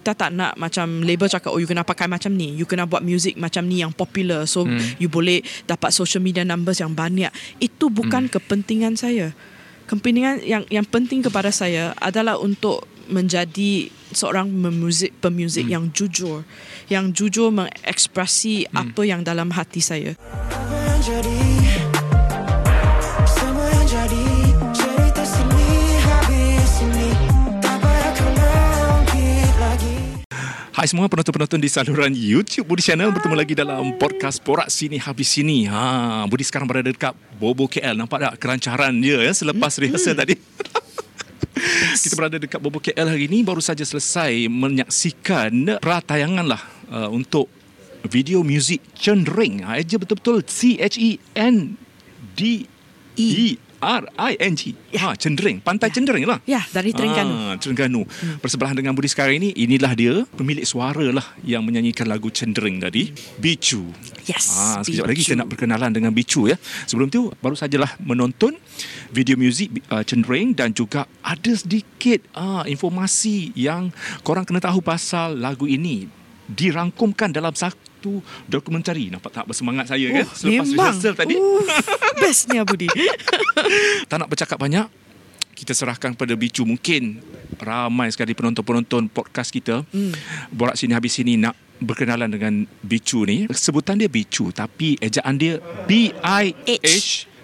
kita tak nak macam label cakap oh you kena pakai macam ni. You kena buat music macam ni yang popular. So Hmm. you boleh dapat social media numbers yang banyak. Itu bukan Hmm. kepentingan saya. Kepentingan yang yang penting kepada saya adalah untuk menjadi seorang pemuzik pemuzik Hmm. yang jujur. Yang jujur mengekspresi apa yang dalam hati saya. Apa yang jadi Hai semua penonton-penonton di saluran YouTube Budi Channel. Bertemu lagi dalam podcast Porak Sini Habis Sini. Ha, Budi sekarang berada dekat Bobo KL Nampak tak kerancaran dia ya, Selepas rehearsal tadi? Kita berada dekat Bobo KL hari ini. Baru saja selesai menyaksikan Pratayangan lah uh, Untuk video muzik Cendereng ha, Eja betul-betul C-H-E-N-D-E R-I-N-G ha, Cendereng Pantai Cendereng lah ya dari Terengganu Ah, Terengganu. Hmm. Bersebelahan dengan Budi sekarang ini, inilah dia pemilik suara lah yang menyanyikan lagu Cendereng tadi, Bicu. yes Ah, sekejap lagi Bicu. kita nak berkenalan dengan Bicu ya. Sebelum tu baru sajalah menonton video muzik uh, Cendereng dan juga ada sedikit uh, informasi yang korang kena tahu pasal lagu ini dirangkumkan dalam satu dokumentari. Nampak tak bersemangat saya kan? Oh, Selepas memang. rehearsal tadi. Uh, bestnya Budi. Tak nak bercakap banyak Kita serahkan pada Bicu Mungkin Ramai sekali penonton-penonton podcast kita Hmm. Borak sini habis sini Nak berkenalan dengan Bicu ni Sebutan dia Bicu Tapi ejaan dia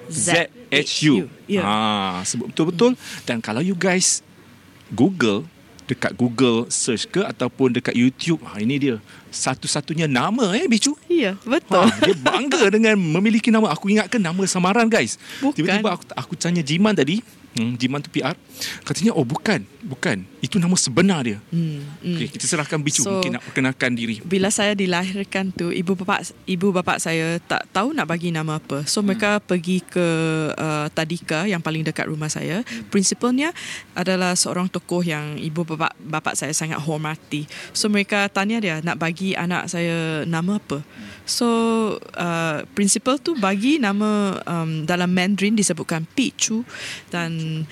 B-I-H-Z-H-U Ya. ha, Sebut betul-betul Dan kalau you guys Google Dekat Google search ke Ataupun dekat YouTube ha, Ini dia Satu-satunya nama eh Bicu Ya, betul. Ha, dia bangga dengan memiliki nama. Aku ingatkan nama samaran guys. Bukan. Tiba-tiba aku aku tanya Jiman tadi. Hmm, Jiman tu PR. Katanya oh bukan. Bukan. Itu nama sebenar dia. Hmm, hmm. Okay, kita serahkan Bicu So- mungkin nak perkenalkan diri. Bila saya dilahirkan tu ibu bapa ibu bapa saya tak tahu nak bagi nama apa. So mereka pergi ke uh, Tadika yang paling dekat rumah saya. Prinsipalnya adalah seorang tokoh yang ibu bapa bapa saya sangat hormati. So mereka tanya dia nak bagi anak saya nama apa. So uh, prinsipal tu bagi nama um, dalam Mandarin disebutkan Pichu dan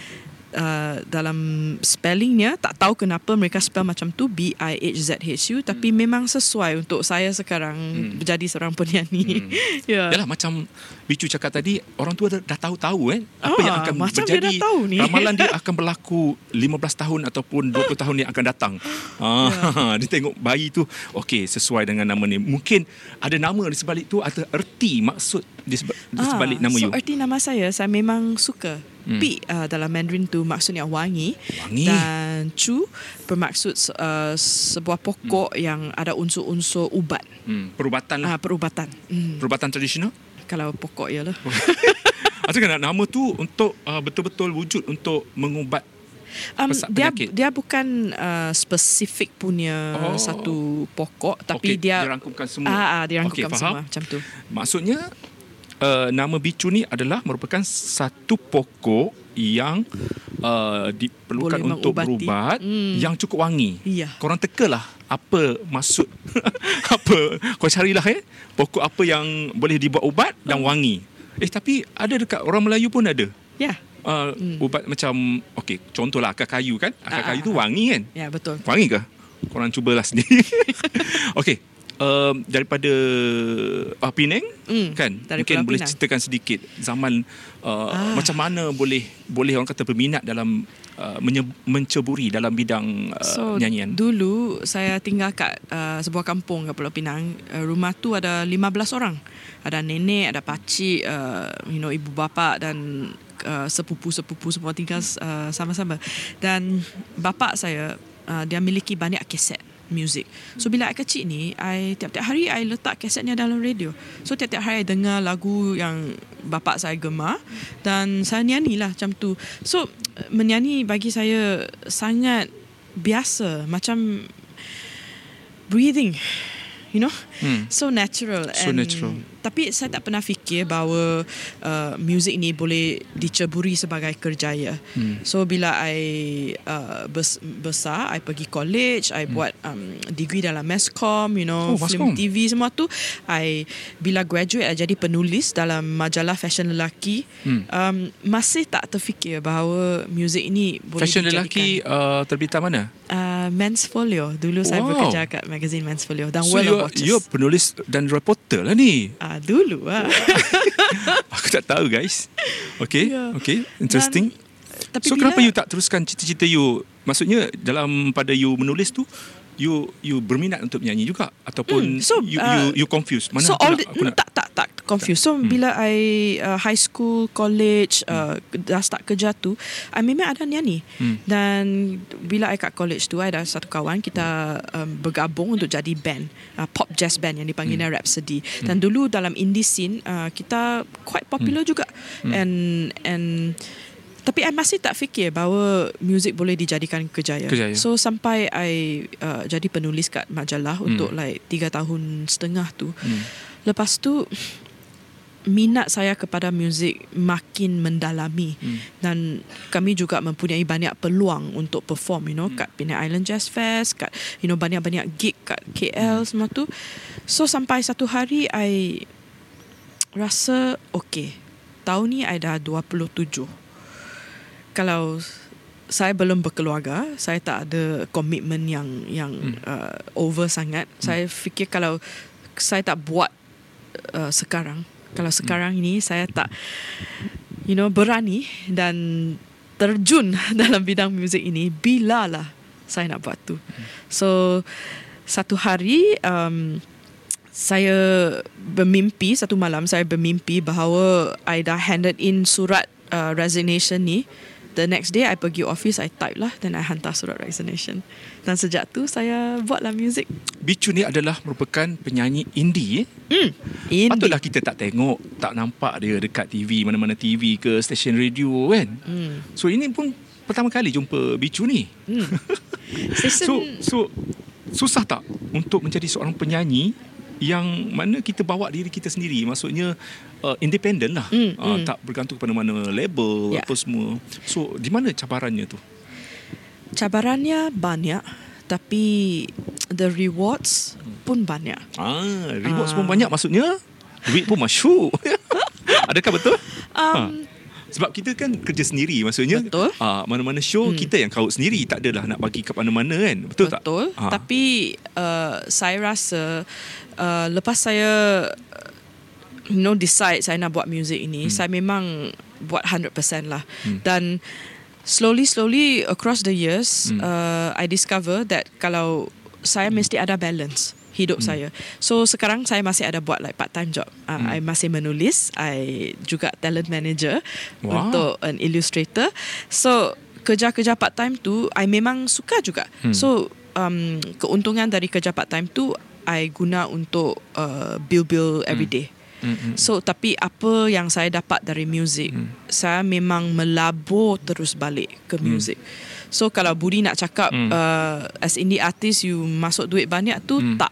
uh, dalam spellingnya tak tahu kenapa mereka spell macam tu B I H Z H U tapi memang sesuai untuk saya sekarang Hmm. menjadi seorang penyanyi. Hmm. ya. Yalah macam Bicu cakap tadi orang tua dah, dah tahu-tahu eh apa Ah, yang akan macam dia berjadi. dah tahu ni. Ramalan dia akan berlaku 15 tahun ataupun 20 tahun yang akan datang. Ah, dia tengok bayi tu okey sesuai dengan nama ni. Mungkin ada nama di sebalik tu atau erti maksud di, seba, di sebalik nama Ah, so you. erti nama saya saya memang suka. Hmm. Pi uh, dalam Mandarin tu maksudnya wangi, Wangi. dan chu bermaksud uh, sebuah pokok yang ada unsur-unsur ubat, Hmm, perubatan lah. uh, perubatan. Hmm. Perubatan tradisional. Kalau pokok ya lah. Ada kan nama tu untuk uh, betul-betul wujud untuk mengubat Um, Pesak dia penyakit. dia bukan uh, spesifik punya Oh. satu pokok tapi Okey, dia dia rangkumkan semua. Ah, ah dia rangkumkan Okey, faham. semua macam tu. Maksudnya uh, nama bicu ni adalah merupakan satu pokok yang uh, diperlukan Boleh untuk mengubati. berubat Hmm. yang cukup wangi. Iya. Korang tekalah apa maksud apa kau carilah eh pokok apa yang boleh dibuat ubat dan Hmm. wangi. Eh tapi ada dekat orang Melayu pun ada. Ya. Uh, Hmm. ubat macam okey contohlah akar kayu kan akar Ah, kayu ah, tu ah. wangi kan Ya betul. Wangi ke? Korang cubalah sendiri. Okey. Um, daripada uh, Penang Hmm, kan dari mungkin Pulau boleh Pinang. ceritakan sedikit zaman uh, Ah. macam mana boleh boleh orang kata berminat dalam uh, menye- menceburi dalam bidang uh, So nyanyian dulu saya tinggal kat uh, sebuah kampung kat Pulau Pinang. Uh, rumah tu ada 15 orang. Ada nenek, ada pakcik, uh, you know ibu bapa dan uh, sepupu-sepupu semua tinggal uh, sama-sama. Dan bapa saya uh, dia miliki banyak kaset music. So bila I kecil ni, I tiap-tiap hari I letak kasetnya dalam radio. So tiap-tiap hari I dengar lagu yang bapa saya gemar dan saya nyanyi lah macam tu. So menyanyi bagi saya sangat biasa macam breathing you know Hmm. so natural So natural. Tapi saya tak pernah fikir bahawa uh, muzik ni boleh diceburi sebagai kerjaya. Hmm. So bila I uh, bes, besar, I pergi college, I hmm. buat um, degree dalam mass com, you know, Oh, film comm. TV semua tu. I bila graduate I jadi penulis dalam majalah fashion lelaki. Hmm. Um, masih tak terfikir bahawa muzik ini boleh Fashion dijadikan lelaki uh, terbitan mana? uh, Men's Folio. Dulu saya Wow. bekerja kat magazine Men's Folio dan So World of Watches. you're penulis dan reporter lah ni. Ah dulu ah. Aku tak tahu guys. Okay, Ya. okay, interesting. Tapi so bila, kenapa you tak teruskan cita-cita you? Maksudnya dalam pada you menulis tu, you you berminat untuk menyanyi juga ataupun Hmm, so, you, uh, you you confused mana so all the, aku nak tak tak confused. So hmm. bila I uh, high school, college, uh, dah start kerja tu, I memang ada nyanyi. Hmm. Dan bila I kat college tu, I ada satu kawan kita um, bergabung untuk jadi band, uh, pop jazz band yang dipanggilnya Hmm. Rhapsody. Dan dulu dalam indie scene uh, kita quite popular Hmm. juga. And and tapi I masih tak fikir bahawa muzik boleh dijadikan kerjaya. Kerjaya. So sampai I uh, jadi penulis kat majalah Hmm. untuk like tiga tahun setengah tu. Hmm. Lepas tu minat saya kepada muzik makin mendalami Hmm. dan kami juga mempunyai banyak peluang untuk perform you know Hmm. kat Penang Island Jazz Fest kat you know banyak-banyak gig kat KL semua tu so sampai satu hari I rasa okay tahun ni I dah 27 kalau saya belum berkeluarga, saya tak ada komitmen yang yang Hmm. uh, over sangat. Saya fikir kalau saya tak buat uh, sekarang, kalau sekarang ini saya tak you know berani dan terjun dalam bidang muzik ini, bilalah saya nak buat tu. So satu hari um, saya bermimpi satu malam saya bermimpi bahawa I dah handed in surat uh, resignation ni. The next day I pergi office I type lah dan I hantar surat resignation. Dan sejak tu saya buatlah muzik. Bicu ni adalah merupakan penyanyi indie eh? Hmm. Indie. Patutlah kita tak tengok, tak nampak dia dekat TV, mana-mana TV ke stesen radio kan. Hmm. So ini pun pertama kali jumpa Bicu ni. Stesen So so susah tak untuk menjadi seorang penyanyi yang mana kita bawa diri kita sendiri maksudnya uh, independent lah Mm, uh, mm. tak bergantung kepada mana label Ya. apa semua so di mana cabarannya tu cabarannya banyak tapi the rewards pun banyak. ah rewards Ah. pun banyak maksudnya duit pun masyuk adakah betul Um, sebab kita kan kerja sendiri maksudnya Betul. uh, mana-mana show Hmm. kita yang kaut sendiri tak adalah nak bagi ke mana-mana kan betul, tak Betul. Ah. Tapi uh, saya rasa uh, lepas saya you know decide saya nak buat music ini, Hmm. saya memang buat 100% lah. Hmm. Dan slowly slowly across the years Hmm. uh, I discover that kalau saya mesti ada balance hidup Hmm. saya. So sekarang saya masih ada buat like part time job. Uh, Hmm. I masih menulis, I juga talent manager Wow. untuk an illustrator. So kerja-kerja part time tu I memang suka juga. Hmm. So um, keuntungan dari kerja part time tu I guna untuk uh, bill-bill everyday. Mm-mm. So tapi apa yang saya dapat dari muzik, Hmm. saya memang melabur terus balik ke muzik. So kalau Budi nak cakap Hmm. uh, as indie artist you masuk duit banyak tu Hmm. tak.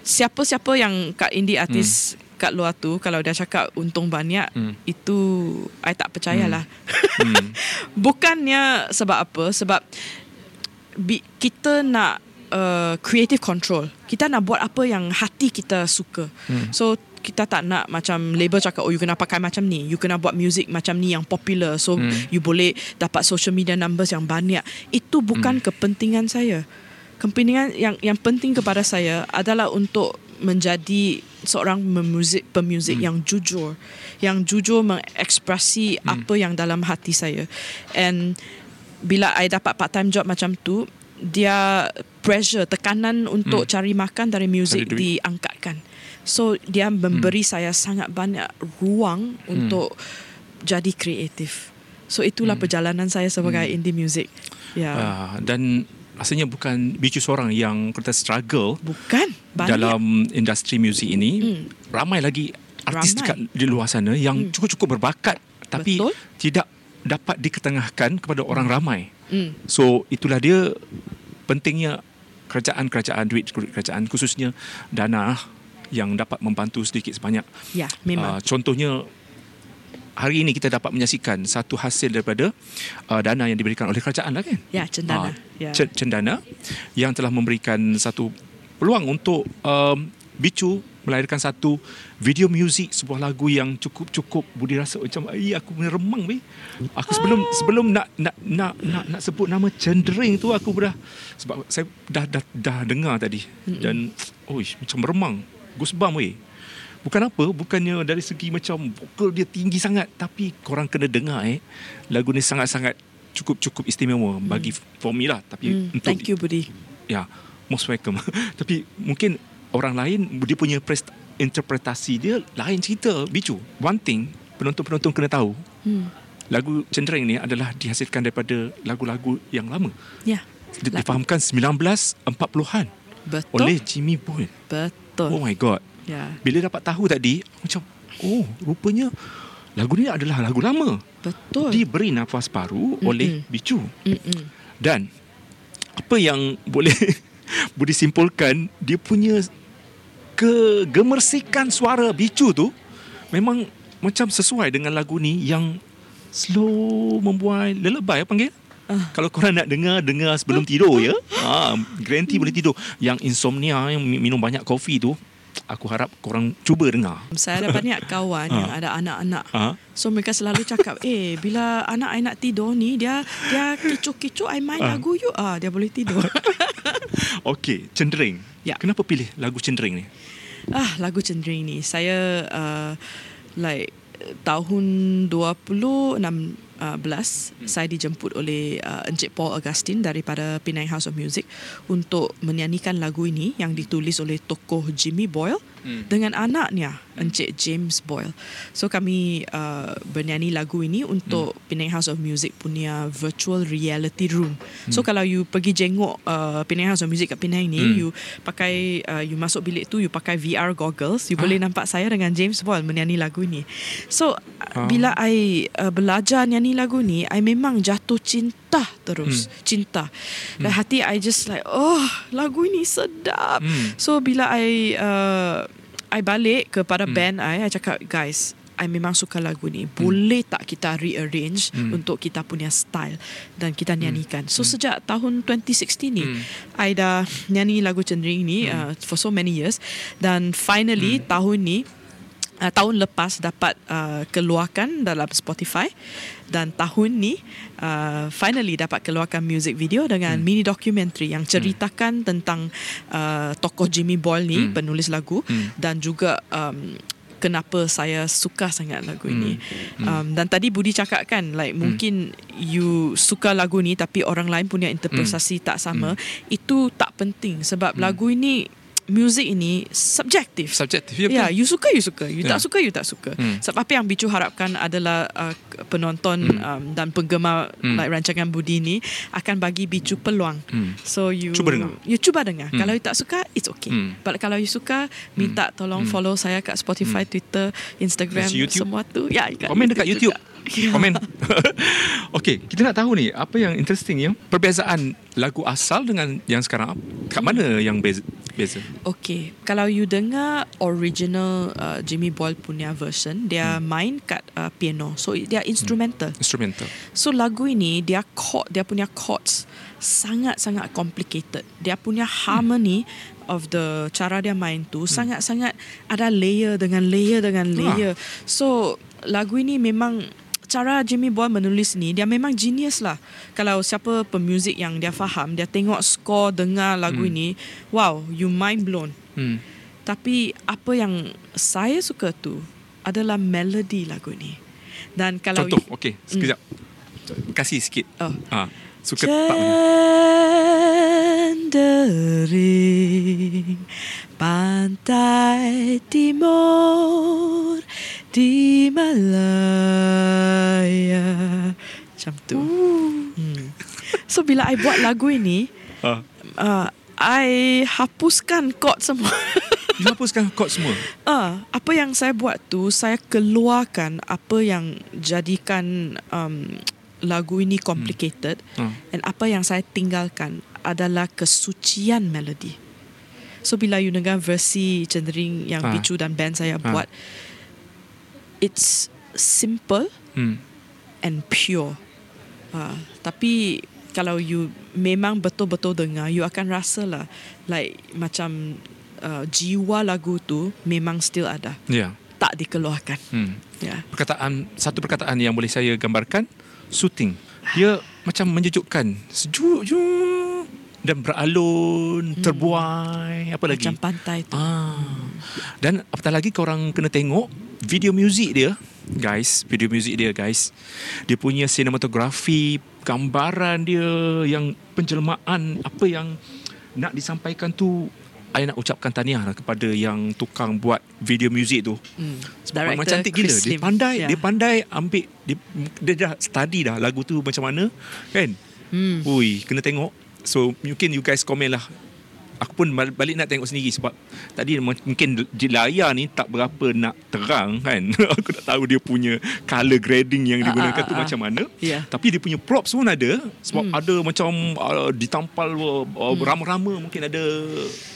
Siapa-siapa yang kat indie artist kat luar tu kalau dia cakap untung banyak Hmm. itu I tak percayalah. Hmm. Bukannya sebab apa? Sebab bi- kita nak uh, creative control. Kita nak buat apa yang hati kita suka. Hmm. So kita tak nak macam label cakap oh you kena pakai macam ni, you kena buat music macam ni yang popular. So Hmm. you boleh dapat social media numbers yang banyak. Itu bukan kepentingan saya. Kepentingan yang yang penting kepada saya adalah untuk menjadi seorang memuzik pemuzik yang jujur, yang jujur mengekspresi apa yang dalam hati saya. And bila I dapat part time job macam tu, dia pressure, tekanan untuk Hmm. cari makan dari muzik duit. diangkatkan. So dia memberi saya sangat banyak ruang untuk jadi kreatif. So itulah perjalanan saya sebagai indie music. Ya. Ah, dan rasanya bukan Bicu seorang yang kita struggle Bukan banyak. dalam industri muzik ini Hmm. ramai lagi artis Ramai. dekat di luar sana yang Hmm. cukup-cukup berbakat tapi Betul. tidak dapat diketengahkan kepada orang ramai. Hmm. So itulah dia pentingnya kerajaan-kerajaan duit kerajaan khususnya dana yang dapat membantu sedikit sebanyak. Ya, memang. Uh, contohnya hari ini kita dapat menyaksikan satu hasil daripada uh, dana yang diberikan oleh kerajaan lah kan? ya, cendana. Ah, ya. Cendana yang telah memberikan satu peluang untuk um, Bicu melahirkan satu video muzik sebuah lagu yang cukup-cukup Budi rasa macam ai aku punya remang weh. Aku sebelum sebelum nak nak nak nak, nak sebut nama Cendering tu aku dah sebab saya dah dah, dah dengar tadi dan oish macam remang. Goosebump weh. Bukan apa, bukannya dari segi macam vokal dia tinggi sangat tapi korang kena dengar eh. Lagu ni sangat-sangat cukup-cukup istimewa bagi for me lah tapi Hmm, untuk thank you Budi. ya most welcome tapi mungkin orang lain dia punya prest- interpretasi dia lain cerita bicu one thing penonton-penonton kena tahu Hmm. lagu cenderung ni adalah dihasilkan daripada lagu-lagu yang lama Ya. Lagu. difahamkan 1940-an Betul. oleh Jimmy Boyle Betul. Oh my god Ya. bila dapat tahu tadi macam oh rupanya lagu ni adalah lagu lama Betul. diberi nafas baru oleh bicu Mm-mm. Dan apa yang boleh boleh simpulkan dia punya kegemersikan suara bicu tu memang macam sesuai dengan lagu ni yang slow membuai lelebay apa panggil? Kalau korang nak dengar dengar sebelum tidur ya. Ha, guarantee boleh tidur. Yang insomnia yang mi- minum banyak kopi tu aku harap korang cuba dengar. Saya ada banyak kawan yang ada anak-anak. Ha? So mereka selalu cakap, eh bila anak I nak tidur ni, dia dia kicuk-kicuk, I main Ah. lagu you. Ah, dia boleh tidur. Okey, cendering. Ya. Kenapa pilih lagu cendering ni? ah, lagu cendering ni. Saya uh, like tahun 2016 uh, saya dijemput oleh uh, Encik Paul Augustine daripada Penang House of Music untuk menyanyikan lagu ini yang ditulis oleh tokoh Jimmy Boyle hmm. dengan anaknya Encik James Boyle. So kami uh, bernyanyi lagu ini untuk hmm. Penang House of Music punya virtual reality room. So kalau you pergi jenguk uh, Penang House of Music kat Penang ni, Hmm. you pakai uh, you masuk bilik tu you pakai VR goggles, you boleh nampak saya dengan James Boyle menyanyi lagu ini. So Ah. bila I uh, belajar nyanyi lagu ni, I memang jatuh cinta terus, cinta. Dan hati I just like, oh, lagu ini sedap. Hmm. So bila I uh, I balik kepada band I, I cakap, guys, I memang suka lagu ni. Boleh tak kita rearrange Hmm. untuk kita punya style dan kita nyanyikan. So sejak tahun 2016 ni, I dah nyanyi lagu cendering ni uh, for so many years dan finally tahun ni uh, tahun lepas dapat uh, keluarkan dalam Spotify. Dan tahun ni uh, finally dapat keluarkan music video dengan mini documentary yang ceritakan tentang uh, tokoh Jimmy Boyle ni penulis lagu. Dan juga um, kenapa saya suka sangat lagu ini. Um, dan tadi Budi cakap kan like mungkin you suka lagu ni tapi orang lain punya interpretasi tak sama. Itu tak penting sebab lagu ini music ini subjektif. Subjektif ya Ya, betul. you suka you suka, you Ya. tak suka you tak suka. Hmm. Sebab apa yang Bicu harapkan adalah uh, penonton um, dan penggemar Hmm. like rancangan Budi ni akan bagi Bicu peluang. Hmm. So you Cuba dengar. You cuba dengar. Hmm. Kalau you tak suka, it's okay. Hmm. But kalau you suka, minta tolong follow saya kat Spotify, Twitter, Instagram, YouTube. semua tu. Ya, kat Komen dekat YouTube. juga. Ya. Komen. Okey, kita nak tahu ni apa yang interesting ya. Perbezaan lagu asal dengan yang sekarang. Kat mana yang beza? Beza? Okay, kalau you dengar original uh, Jimmy Boyle punya version, dia main kat uh, piano. So dia instrumental. Instrumental. So lagu ini dia chord dia punya chords sangat-sangat complicated. Dia punya harmony of the cara dia main tu sangat-sangat ada layer dengan layer dengan layer. So lagu ini memang cara Jimmy Boyle menulis ni dia memang genius lah. Kalau siapa pemuzik yang dia faham, dia tengok score dengar lagu ini, wow, you mind blown. Hmm. Tapi apa yang saya suka tu adalah melody lagu ni. Dan kalau Contoh, okey, sekejap. Kasih sikit. Oh. Ah, suka part mana? Cendering pantai timur di Malaya macam tu. Hmm. So bila I buat lagu ini, Ah. uh, I hapuskan chord semua. You hapuskan chord semua. Ah, apa yang saya buat tu saya keluarkan apa yang jadikan um, lagu ini complicated Hmm. dan apa yang saya tinggalkan adalah kesucian melodi. So bila you dengar versi cenderung yang Ah. Pichu dan band saya Ah. buat, it's simple Hmm. and pure. Uh, tapi kalau you memang betul-betul dengar, you akan rasa lah like macam uh, jiwa lagu tu memang still ada. Ya. Tak dikeluarkan. Hmm. Ya. Perkataan satu perkataan yang boleh saya gambarkan shooting. Dia macam menyejukkan, sejuk je dan beralun, terbuai, apa lagi? Macam pantai tu. Ah. Dan apatah lagi korang kena tengok video muzik dia, guys. Video muzik dia, guys. Dia punya sinematografi, gambaran dia yang penjelmaan apa yang nak disampaikan tu I nak ucapkan tahniah lah kepada yang tukang buat video muzik tu. Hmm. Sebab memang Director cantik gila. Chris Dia pandai, Ya. dia pandai ambil dia, dia dah study dah lagu tu macam mana, kan? Hmm. Ui, kena tengok. So mungkin you guys komen lah. Aku pun bal- balik nak tengok sendiri sebab tadi mungkin layar ni tak berapa nak terang kan. Aku tak tahu dia punya color grading yang Ah, digunakan ah, tu ah, macam mana. Ya. Tapi dia punya props pun ada sebab Hmm. ada macam uh, ditampal uh, uh, rama-rama mungkin ada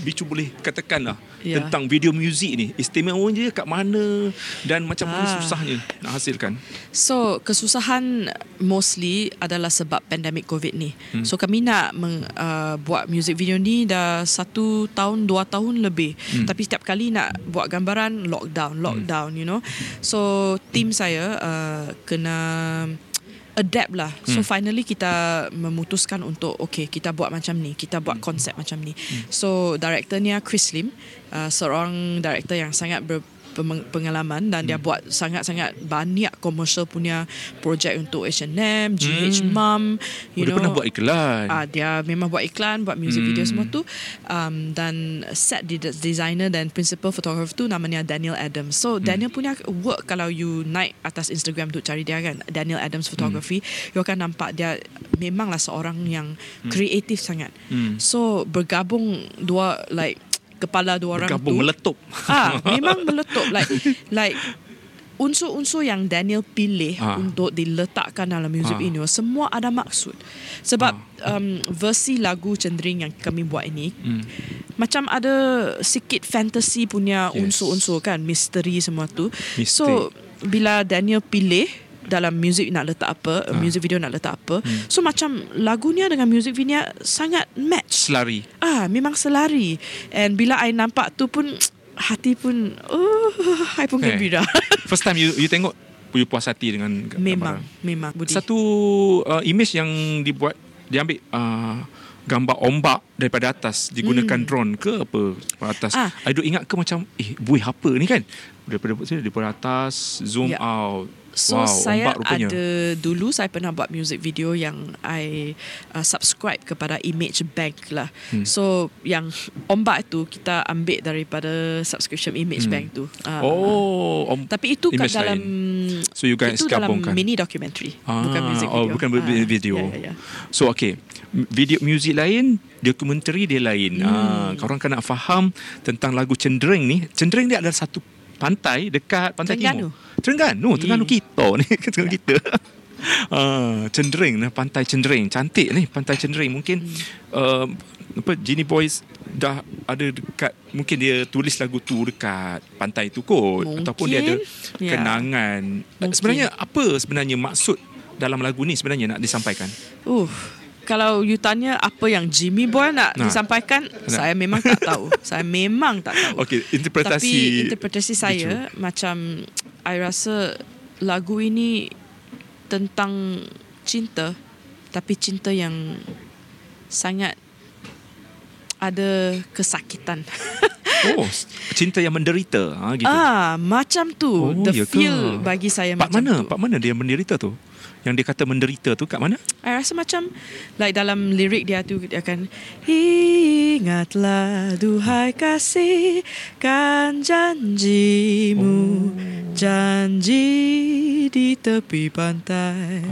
bicu boleh katakan lah Ya. tentang video muzik ni. Istimewa dia kat mana dan macam mana Ah. susahnya nak hasilkan. So kesusahan mostly adalah sebab pandemic COVID ni. Hmm. So kami nak meng, uh, buat music video ni dah satu tahun dua tahun lebih. Hmm. Tapi setiap kali nak buat gambaran lockdown, lockdown, you know. So team saya uh, kena adapt lah. So finally kita memutuskan untuk okay kita buat macam ni, kita buat konsep macam ni. So directornya Chris Lim, uh, seorang director yang sangat ber pengalaman dan dia buat sangat-sangat banyak commercial punya projek untuk H&M, GH Hmm. Mom, you Oh, dia know. pernah buat iklan. Ah dia memang buat iklan, buat music video Hmm. semua tu. Um, dan set de- designer dan principal photographer tu namanya Daniel Adams. Hmm. So Daniel punya work kalau you naik atas Instagram tu cari dia kan Daniel Adams Photography, Hmm. you akan nampak dia memanglah seorang yang kreatif sangat. Hmm. So bergabung dua like kepala dua orang tu meletup. ah memang meletup like like unsur-unsur yang Daniel pilih Ah. untuk diletakkan dalam music Ah. video semua ada maksud sebab um, versi lagu cenderung yang kami buat ini Hmm. macam ada sikit fantasy punya Yes. unsur-unsur kan misteri semua tu Misteri. so bila Daniel pilih dalam music nak letak apa Ah. music video nak letak apa Hmm. so macam lagunya dengan music video sangat match Selari. Ah, memang selari. And bila I nampak tu pun hati pun oh, I pun gembira. First time you you tengok you puas hati dengan memang, gambaran. memang Budi. Satu uh, image yang dibuat dia ambil uh, gambar ombak daripada atas digunakan Hmm. drone ke apa atas. Ah. I duk ingat ke macam eh buih apa ni kan? Daripada daripada atas zoom Ya. out. So wow, saya ada dulu saya pernah buat music video yang I uh, subscribe kepada Image Bank lah. Hmm. So yang ombak tu kita ambil daripada subscription Image Hmm. Bank tu. Ah. Oh, om, Tapi itu kat image dalam So you guys itu dalam mini documentary, Ah, bukan music video. oh, bukan Ah, video. Ya, ya, ya. So okay, video music lain, dokumentari dia lain. Hmm. Ah, korang kan nak faham tentang lagu Cendereng ni. Cendereng dia adalah satu pantai dekat pantai Terengganu. timur. Terengganu, Terengganu Hmm. kita ni, Terengganu kita. Ah, Cendereng, nah, pantai Cendereng. Cantik ni pantai Cendereng. Mungkin uh, apa Genie Boys dah ada dekat mungkin dia tulis lagu tu dekat pantai tu kot Mungkin. ataupun dia ada Ya. kenangan. Mungkin. Sebenarnya apa sebenarnya maksud dalam lagu ni sebenarnya nak disampaikan? Uh, kalau you tanya apa yang Jimmy Boy nak Nah. disampaikan, saya memang tak tahu. saya memang tak tahu. Okey, interpretasi Tapi interpretasi saya macam I rasa lagu ini tentang cinta tapi cinta yang sangat ada kesakitan. Oh, cinta yang menderita ha, gitu. ah, macam tu. Oh, The ya ke? feel bagi saya Pak macam mana? tu. Pak mana dia menderita tu? Yang dia kata menderita tu kat mana? I rasa macam like dalam lirik dia tu dia akan ingatlah duhai kasih kan janjimu janji di tepi pantai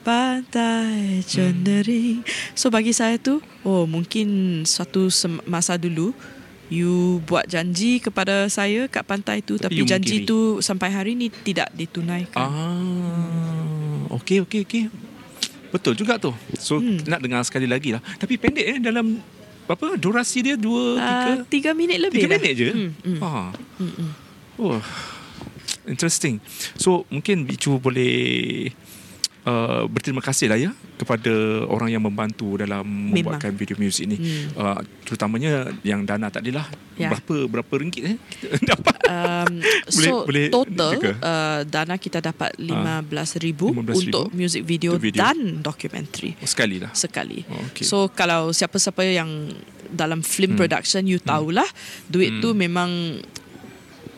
pantai cendering so bagi saya tu oh mungkin suatu sem- masa dulu you buat janji kepada saya kat pantai tu Tapi tapi, janji mungkiri. tu sampai hari ni tidak ditunaikan. Ah, okey okey okey. Betul juga tu. So Hmm. nak dengar sekali lagi lah. Tapi pendek eh dalam Berapa durasi dia? Dua, tiga? Uh, tiga minit lebih Tiga dah. minit je? Hmm, hmm. Ha. Hmm. Wah, interesting. So mungkin Bicu boleh uh, berterima kasih lah ya kepada orang yang membantu dalam Memang. membuatkan video muzik ni. Hmm. Uh, terutamanya yang dana tadi lah. Ya. Berapa berapa ringgit eh kita dapat? Um, Boleh- so boleh total uh, dana kita dapat 15,000 15,000 untuk music video, Untuk video. dan dokumentari Oh, sekali lah. sekali. Oh, okay. So kalau siapa-siapa yang dalam film Hmm. production you tahulah duit tu memang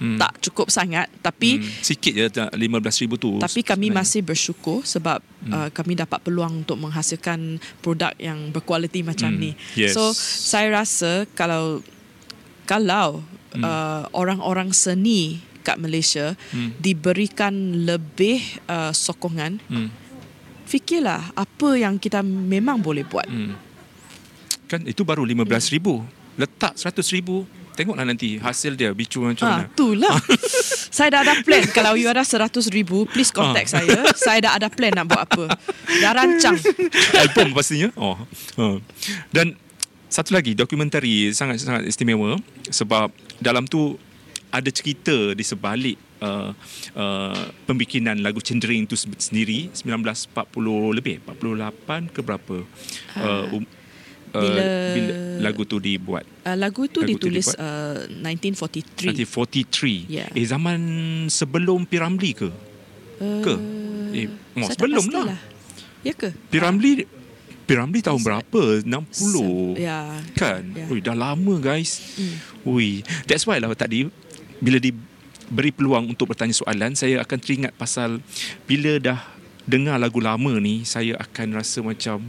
Hmm. tak cukup sangat tapi Hmm, sikit je tak, 15,000 tu. tapi kami sebenarnya. masih bersyukur sebab Hmm. uh, kami dapat peluang untuk menghasilkan produk yang berkualiti macam Hmm, ni. yes. So saya rasa kalau kalau Hmm. uh, orang-orang seni kat Malaysia Hmm. diberikan lebih uh, sokongan, Hmm. fikirlah apa yang kita memang boleh buat. Hmm. Kan itu baru 15,000. Letak 100,000. Tengoklah nanti hasil dia bicu macam Ha, mana. itulah. saya dah ada plan. Kalau you ada 100 ribu, please contact Ah. saya. Saya dah ada plan nak buat apa. Dah rancang. album pastinya. Oh. Ha. Dan satu lagi dokumentari sangat sangat istimewa sebab dalam tu ada cerita di sebalik uh, uh, pembikinan lagu Cendering itu se- sendiri 1940 lebih 48 ke berapa uh, um, uh, Bila- bila lagu tu dibuat Uh, lagu tu Lagu tu ditulis dibuat? uh, 1943. 1943 Yeah. eh zaman sebelum Piramli ke ke eh, oh, sebelum pastilah. lah Ya ke? Piramli Piramli tahun berapa 60 Ya. kan Ya. Ui, dah lama guys Hmm. Ui, that's why lah tadi bila diberi peluang untuk bertanya soalan saya akan teringat pasal bila dah dengar lagu lama ni saya akan rasa macam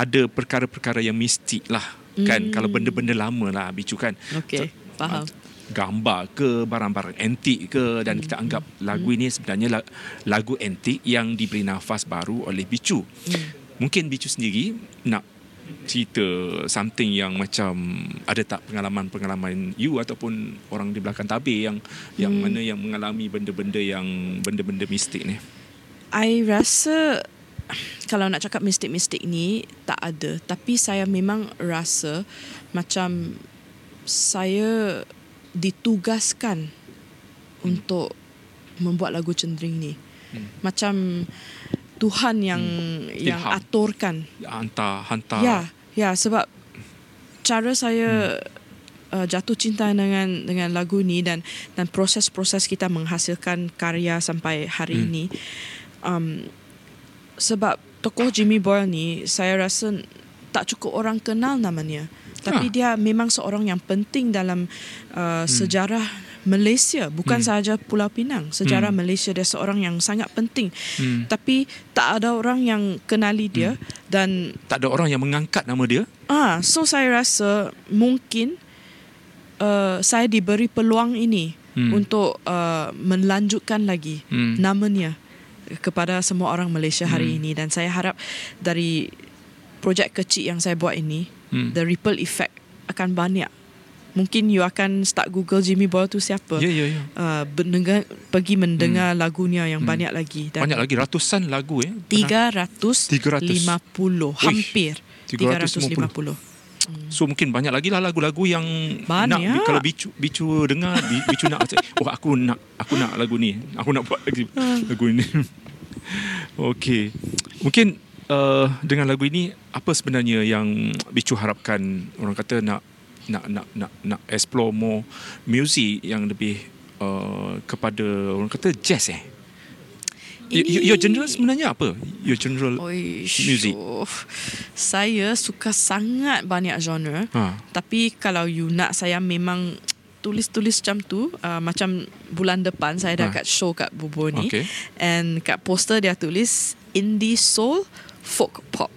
ada perkara-perkara yang mistik lah kan Hmm. kalau benda-benda lama lah bicu kan Okey, faham. gambar ke barang-barang antik ke dan kita anggap lagu ini sebenarnya la- lagu antik yang diberi nafas baru oleh Bicu. Mungkin Bicu sendiri nak cerita something yang macam ada tak pengalaman-pengalaman you ataupun orang di belakang tabir yang yang mana yang mengalami benda-benda yang benda-benda mistik ni. I rasa kalau nak cakap mistik-mistik ni tak ada tapi saya memang rasa macam saya ditugaskan untuk membuat lagu cendering ni. Hmm. Macam Tuhan yang yang Ilham. aturkan. Hantar hantar Ya, ya sebab cara saya uh, jatuh cinta dengan dengan lagu ni dan dan proses-proses kita menghasilkan karya sampai hari Hmm. ini um, sebab tokoh Jimmy Boyle ni saya rasa tak cukup orang kenal namanya tapi Ah. dia memang seorang yang penting dalam uh, sejarah Malaysia bukan Hmm. sahaja Pulau Pinang sejarah Hmm. Malaysia dia seorang yang sangat penting Hmm. tapi tak ada orang yang kenali dia dan Tak ada orang yang mengangkat nama dia. Ah, so saya rasa mungkin uh, saya diberi peluang ini Hmm. hmm. untuk uh, melanjutkan lagi Hmm. hmm. namanya kepada semua orang Malaysia hari Hmm. ini dan saya harap dari projek kecil yang saya buat ini Hmm. the ripple effect akan banyak. Mungkin you akan start Google Jimmy Boyle tu siapa. Ya ya ya. Uh, mendengar, pergi mendengar lagunya yang Hmm. banyak lagi dan Banyak lagi ratusan lagu ya. 350 300. hampir 350. 350. So mungkin banyak lagi lah lagu-lagu yang Banyak. nak kalau bicu bicu dengar bi- bicu nak oh aku nak aku nak lagu ni. Aku nak buat lagi lagu ni. Okey. Mungkin uh, dengan lagu ini apa sebenarnya yang bicu harapkan orang kata nak nak nak nak nak explore more music yang lebih uh, kepada orang kata jazz eh. Y- Your genre sebenarnya apa? Your genre Oish, music. oh. Saya suka sangat banyak genre. Ha. Tapi kalau you nak saya memang tulis-tulis macam tu. Uh, macam bulan depan saya dah Ha. kat show kat Bubo ni. Okay. And kat poster dia tulis Indie Soul Folk Pop.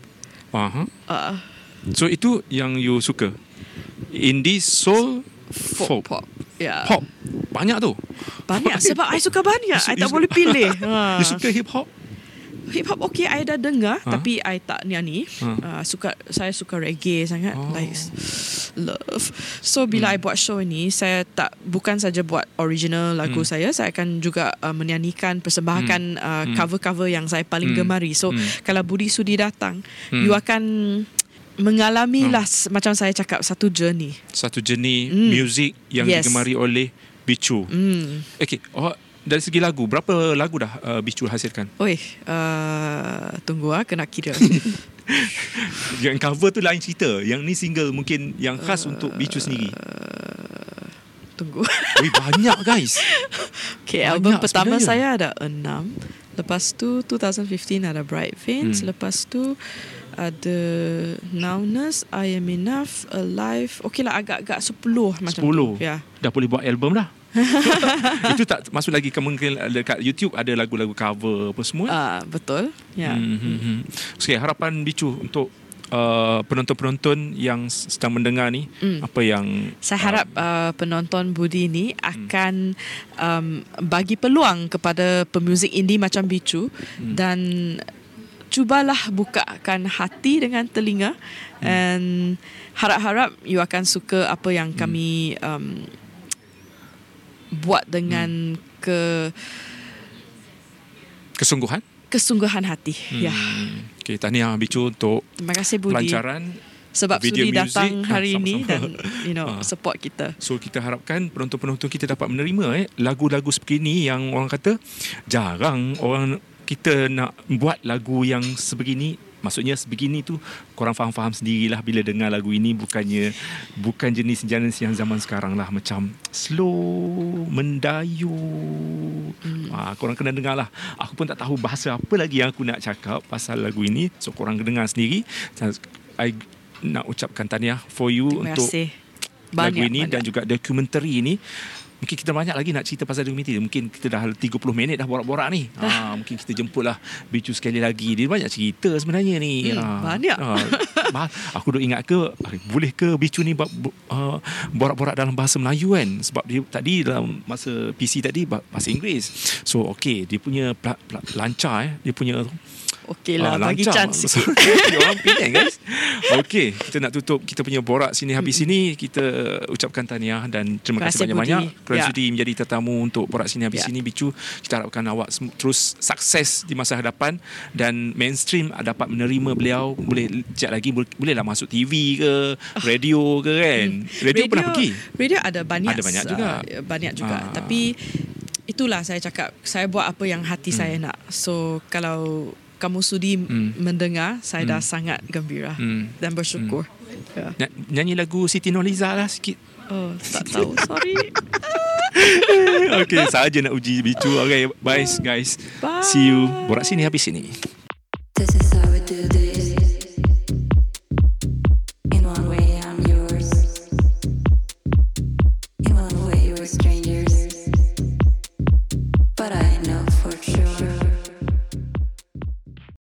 Aha. Uh, So itu yang you suka? Indie, soul, folk, folk, Pop. Ya. pop. Banyak tu. Banyak sebab I suka banyak. You I you tak su- boleh pilih. Ha. You suka hip hop? Hip hop okay I dah dengar Ha? tapi I tak nyanyi. Ha. Uh, suka saya suka reggae sangat Oh. like love. So bila I buat show ini saya tak bukan saja buat original lagu Hmm. saya saya akan juga uh, menyanyikan persembahkan uh, Hmm. cover-cover yang saya paling Hmm. gemari. So Hmm. kalau Budi Sudi datang Hmm. you akan mengalami lah s- macam saya cakap satu journey. Satu jenis Mm. muzik yang Yes. digemari oleh Bicu. Hmm. Okey, oh, dari segi lagu, berapa lagu dah uh, Bicu hasilkan? Oi, uh, tunggu ah kena kira. Yang cover tu lain cerita. Yang ni single mungkin yang khas untuk Bicu sendiri. tunggu. Oi, banyak guys. Okay, Banyak album pertama sebenarnya. saya ada enam. Lepas tu 2015 ada Bright Veins. Hmm. Lepas tu ada Nowness, I Am Enough, Alive. Okay lah agak-agak 10 macam 10. tu. Ya. Dah boleh buat album dah. Itu tak masuk lagi ke mungkin dekat YouTube ada lagu-lagu cover apa semua. Ah betul. Ya. Hmm, hmm, hmm. Okay, harapan Bicu untuk uh, penonton-penonton yang sedang mendengar ni Hmm. apa yang Saya harap uh, penonton Budi ni akan um, bagi peluang kepada pemuzik indie macam Bicu Hmm. dan cubalah bukakan hati dengan telinga Hmm. and harap-harap you akan suka apa yang Hmm. kami um, buat dengan ke kesungguhan. kesungguhan hati. Ya. Hmm. Okay, tahniah Bicu untuk Terima kasih Budi pelancaran. sebab video sudi music. datang hari Ah, ini dan you know Ah. support kita. So kita harapkan penonton-penonton kita dapat menerima eh lagu-lagu seperti ini yang orang kata jarang orang kita nak buat lagu yang sebegini maksudnya sebegini tu korang faham-faham sendirilah bila dengar lagu ini. Bukannya bukan jenis-jenis yang zaman sekarang lah. Macam slow mendayu. Hmm. ha, korang kena dengar lah aku pun tak tahu bahasa apa lagi yang aku nak cakap pasal lagu ini. So korang dengar sendiri. I nak ucapkan tahniah for you Terima untuk kasih. lagu Banyak, ini banyak. dan juga dokumentari ini mungkin kita banyak lagi nak cerita pasal dokumentari mungkin kita dah 30 minit dah borak-borak ni. Ha, mungkin kita jemputlah Bicu sekali lagi. Dia banyak cerita sebenarnya ni. Hmm, ha, banyak. ha, aku duk ingat ke boleh ke Bicu ni uh, borak-borak dalam bahasa Melayu kan? Sebab dia tadi dalam masa PC tadi bah- bahasa Inggeris. So okay dia punya pla- pla- lancar eh. Dia punya Okey lah, Ah, bagi chance sikit. Orang Penang guys. Okey, kita nak tutup kita punya borak sini habis sini kita ucapkan tahniah dan terima kasih kasih, banyak-banyak kerana Ya. sudi menjadi tetamu untuk borak sini habis Ya. sini Bicu. Kita harapkan awak terus sukses di masa hadapan dan mainstream dapat menerima beliau boleh cek lagi boleh, bolehlah masuk TV ke, radio ke kan. Radio, pernah pergi? Radio ada banyak. Ada banyak juga. Uh, banyak juga. Ah. Tapi itulah saya cakap, saya buat apa yang hati Hmm. saya nak. So kalau kamu sudi Hmm. mendengar, saya dah Hmm. sangat gembira Hmm. dan bersyukur. Ya. Ny- Nyanyi lagu Siti Nurhaliza lah sikit. Oh, tak tahu. Sorry. Okey, saja nak uji Bicu. Okay, bye guys. Bye. See you. Borak sini habis sini. This is this.